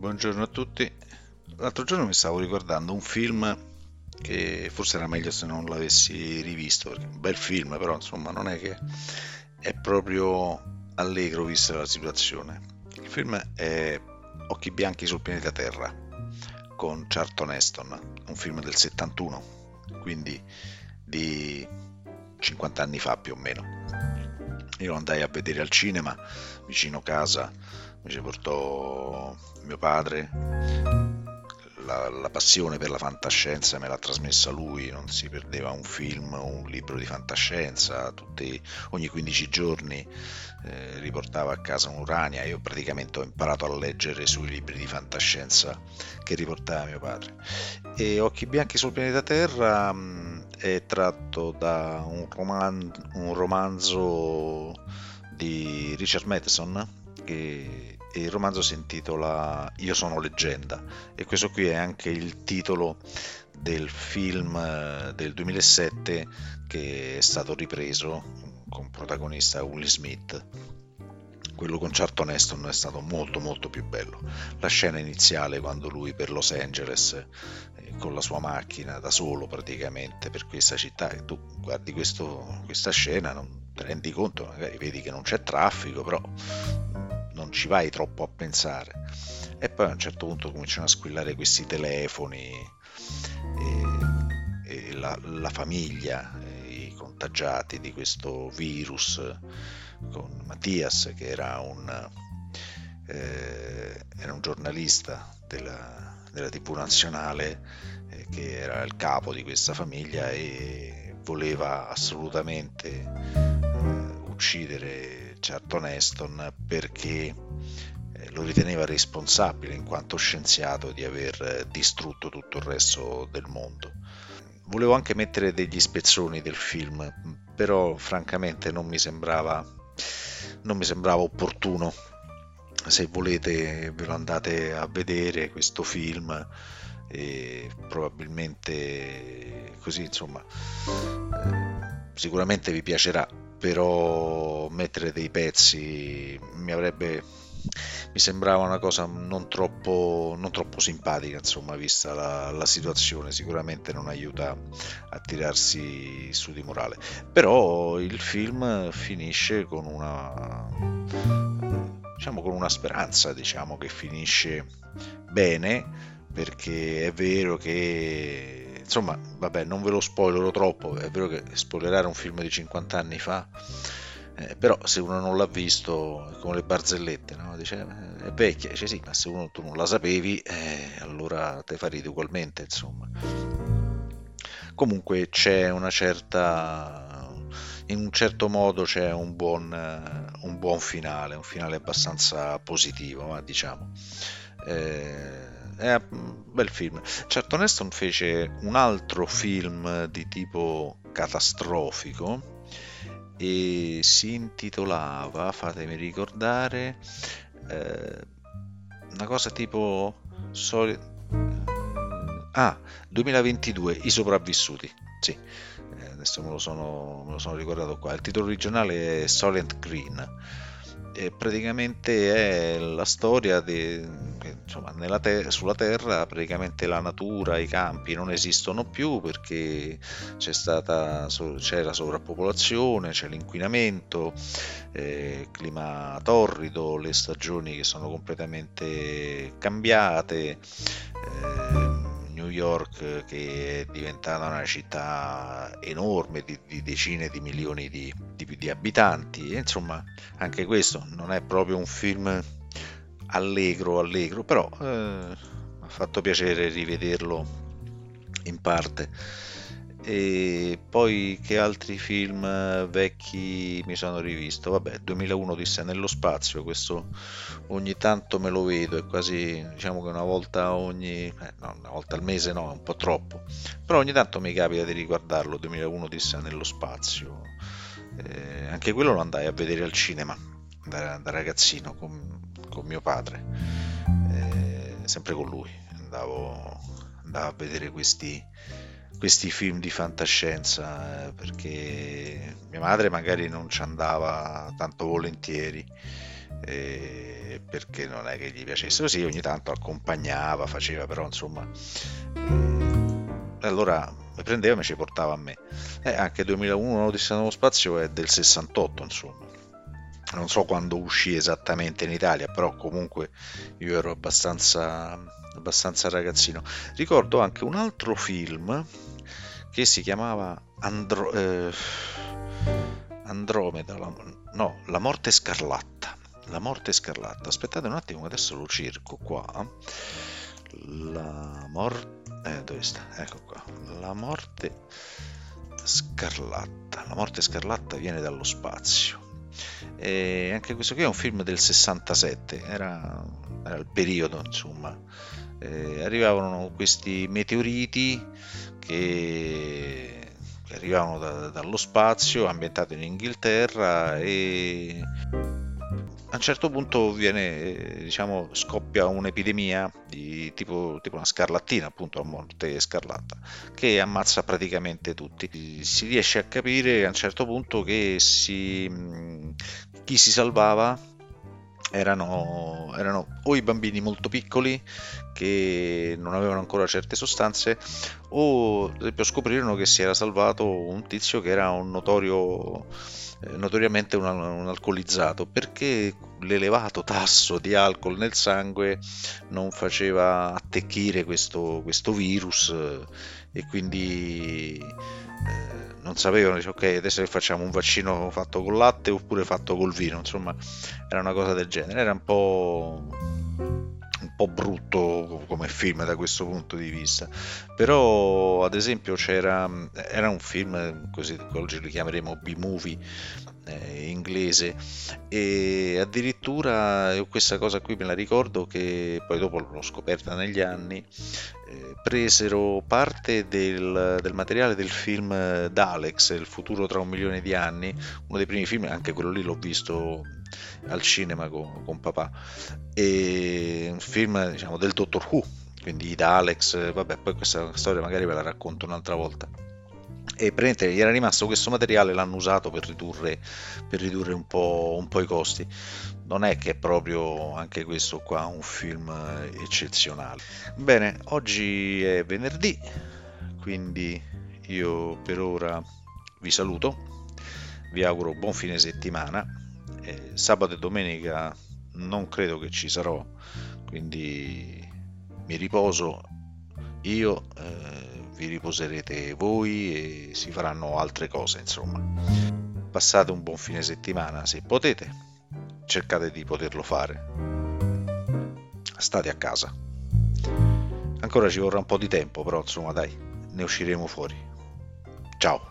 Buongiorno a tutti. L'altro giorno mi stavo ricordando un film che forse era meglio se non l'avessi rivisto, perché è un bel film, però insomma non è che è proprio allegro vista la situazione. Il film è Occhi bianchi sul pianeta Terra con Charlton Heston, un film del 71, quindi di 50 anni fa più o meno. Io lo andai a vedere al cinema vicino casa mi ci portò mio padre, la, la, passione per la fantascienza me l'ha trasmessa lui, non si perdeva un film o un libro di fantascienza, tutti, ogni 15 giorni eh, riportava a casa un'Urania, io praticamente ho imparato a leggere sui libri di fantascienza che riportava mio padre. E Occhi bianchi sul pianeta Terra mh, mm, è tratto da un, roman- un romanzo di Richard Matheson che il romanzo si intitola Io sono leggenda e questo qui è anche il titolo del film eh, del 2007 che è stato ripreso con protagonista Will Smith. Quello con Charlton Heston è stato molto molto più bello. La scena iniziale quando lui per Los Angeles eh, con la sua macchina da solo praticamente per questa città tu guardi questo, questa scena non ti rendi conto magari vedi che non c'è traffico però non ci vai troppo a pensare. E poi a un certo punto cominciano a squillare questi telefoni e, e la, la, famiglia, i contagiati di questo virus con Mattias che era un, eh, era un giornalista della, della TV nazionale eh, che era il capo di questa famiglia e voleva assolutamente eh, uccidere Charlton Heston perché eh, lo riteneva responsabile in quanto scienziato di aver eh, distrutto tutto il resto del mondo. Volevo anche mettere degli spezzoni del film, però francamente non mi sembrava, non mi sembrava opportuno. Se volete ve lo andate a vedere questo film e probabilmente così insomma eh, sicuramente vi piacerà però mettere dei pezzi mi avrebbe mi sembrava una cosa non troppo, non troppo simpatica, insomma, vista la, la, situazione, sicuramente non aiuta a tirarsi su di morale. Però il film finisce con una diciamo con una speranza, diciamo che finisce bene, perché è vero che insomma, vabbè, non ve lo spoilerò troppo, è vero che spoilerare un film di 50 anni fa, eh, però se uno non l'ha visto, come le barzellette, no? Dice, eh, è vecchia, dice sì, ma se uno tu non la sapevi, eh, allora te farete ugualmente, insomma. Comunque c'è una certa in un certo modo c'è un buon, un buon finale, un finale abbastanza positivo, ma diciamo. Eh, è un bel film. Charlton Heston fece un altro film di tipo catastrofico e si intitolava, fatemi ricordare, eh, una cosa tipo... Soli... Ah, 2022, I sopravvissuti. Sì, eh, adesso me lo, sono, me lo sono ricordato qua. Il titolo originale è Solent Green e praticamente è la storia di, insomma, te- sulla Terra praticamente la natura, i campi non esistono più perché c'è stata, c'è la sovrappopolazione, c'è l'inquinamento, eh, clima torrido, le stagioni che sono completamente cambiate. Eh, New York che è diventata una città enorme di, di decine di milioni di, di, di abitanti. E insomma anche questo non è proprio un film allegro allegro però eh, ha fatto piacere rivederlo in parte e poi che altri film eh, vecchi mi sono rivisto? Vabbè, 2001 disse nello spazio, questo ogni tanto me lo vedo, è quasi diciamo che una volta ogni eh, no, una volta al mese no, è un po' troppo. Però ogni tanto mi capita di riguardarlo, 2001 disse nello spazio. Eh, anche quello lo andai a vedere al cinema da, da ragazzino con, con, mio padre. Eh, sempre con lui. Andavo, andavo a vedere questi questi film di fantascienza eh, perché mia madre magari non ci andava tanto volentieri eh, perché non è che gli piacesse così, ogni tanto accompagnava, faceva, però insomma... Eh, allora mi prendeva e mi ci portava a me. Eh, anche 2001 Odissea nello spazio è del 68, insomma. Non so quando uscì esattamente in Italia, però comunque io ero abbastanza, abbastanza ragazzino. Ricordo anche un altro film che si chiamava Andro- eh, Andromeda, la, no, La morte scarlatta. La morte scarlatta. Aspettate un attimo, adesso lo cerco qua. La morte... Eh, dove sta? Ecco qua. La morte scarlatta. La morte scarlatta viene dallo spazio. E anche questo qui è un film del 67, era, era il periodo, insomma. Eh, arrivavano questi meteoriti che arrivavano da, dallo spazio, ambientato in Inghilterra e a un certo punto viene, diciamo, scoppia un'epidemia di tipo, tipo una scarlattina, appunto, a morte scarlatta, che ammazza praticamente tutti. Si riesce a capire a un certo punto che si, chi si salvava erano, erano o i bambini molto piccoli che non avevano ancora certe sostanze o ad esempio scoprirono che si era salvato un tizio che era un notorio eh, notoriamente un, un, alcolizzato perché l'elevato tasso di alcol nel sangue non faceva attecchire questo, questo virus eh, e quindi eh, non sapevano, dice ok adesso facciamo? Un vaccino fatto col latte oppure fatto col vino, insomma era una cosa del genere, era un po' un po' brutto come film da questo punto di vista. Però ad esempio c'era era un film così oggi li chiameremo B-movie eh, inglese. E addirittura questa cosa qui me la ricordo che poi dopo l'ho scoperta negli anni presero parte del, del, materiale del film Dalex Il futuro tra un milione di anni uno dei primi film anche quello lì l'ho visto al cinema con, con papà. E un film diciamo del Doctor Who quindi Daleks vabbè poi questa storia magari ve la racconto un'altra volta e praticamente gli era rimasto questo materiale l'hanno usato per ridurre, per ridurre un, po', un, po', i costi. Non è che è proprio anche questo qua un film eccezionale. Bene oggi è venerdì quindi io per ora vi saluto vi auguro buon fine settimana eh, sabato e domenica non credo che ci sarò quindi mi riposo io eh, vi riposerete voi e si faranno altre cose, insomma. Passate un buon fine settimana se potete, cercate di poterlo fare. State a casa. Ancora ci vorrà un po' di tempo, però insomma dai, ne usciremo fuori. Ciao.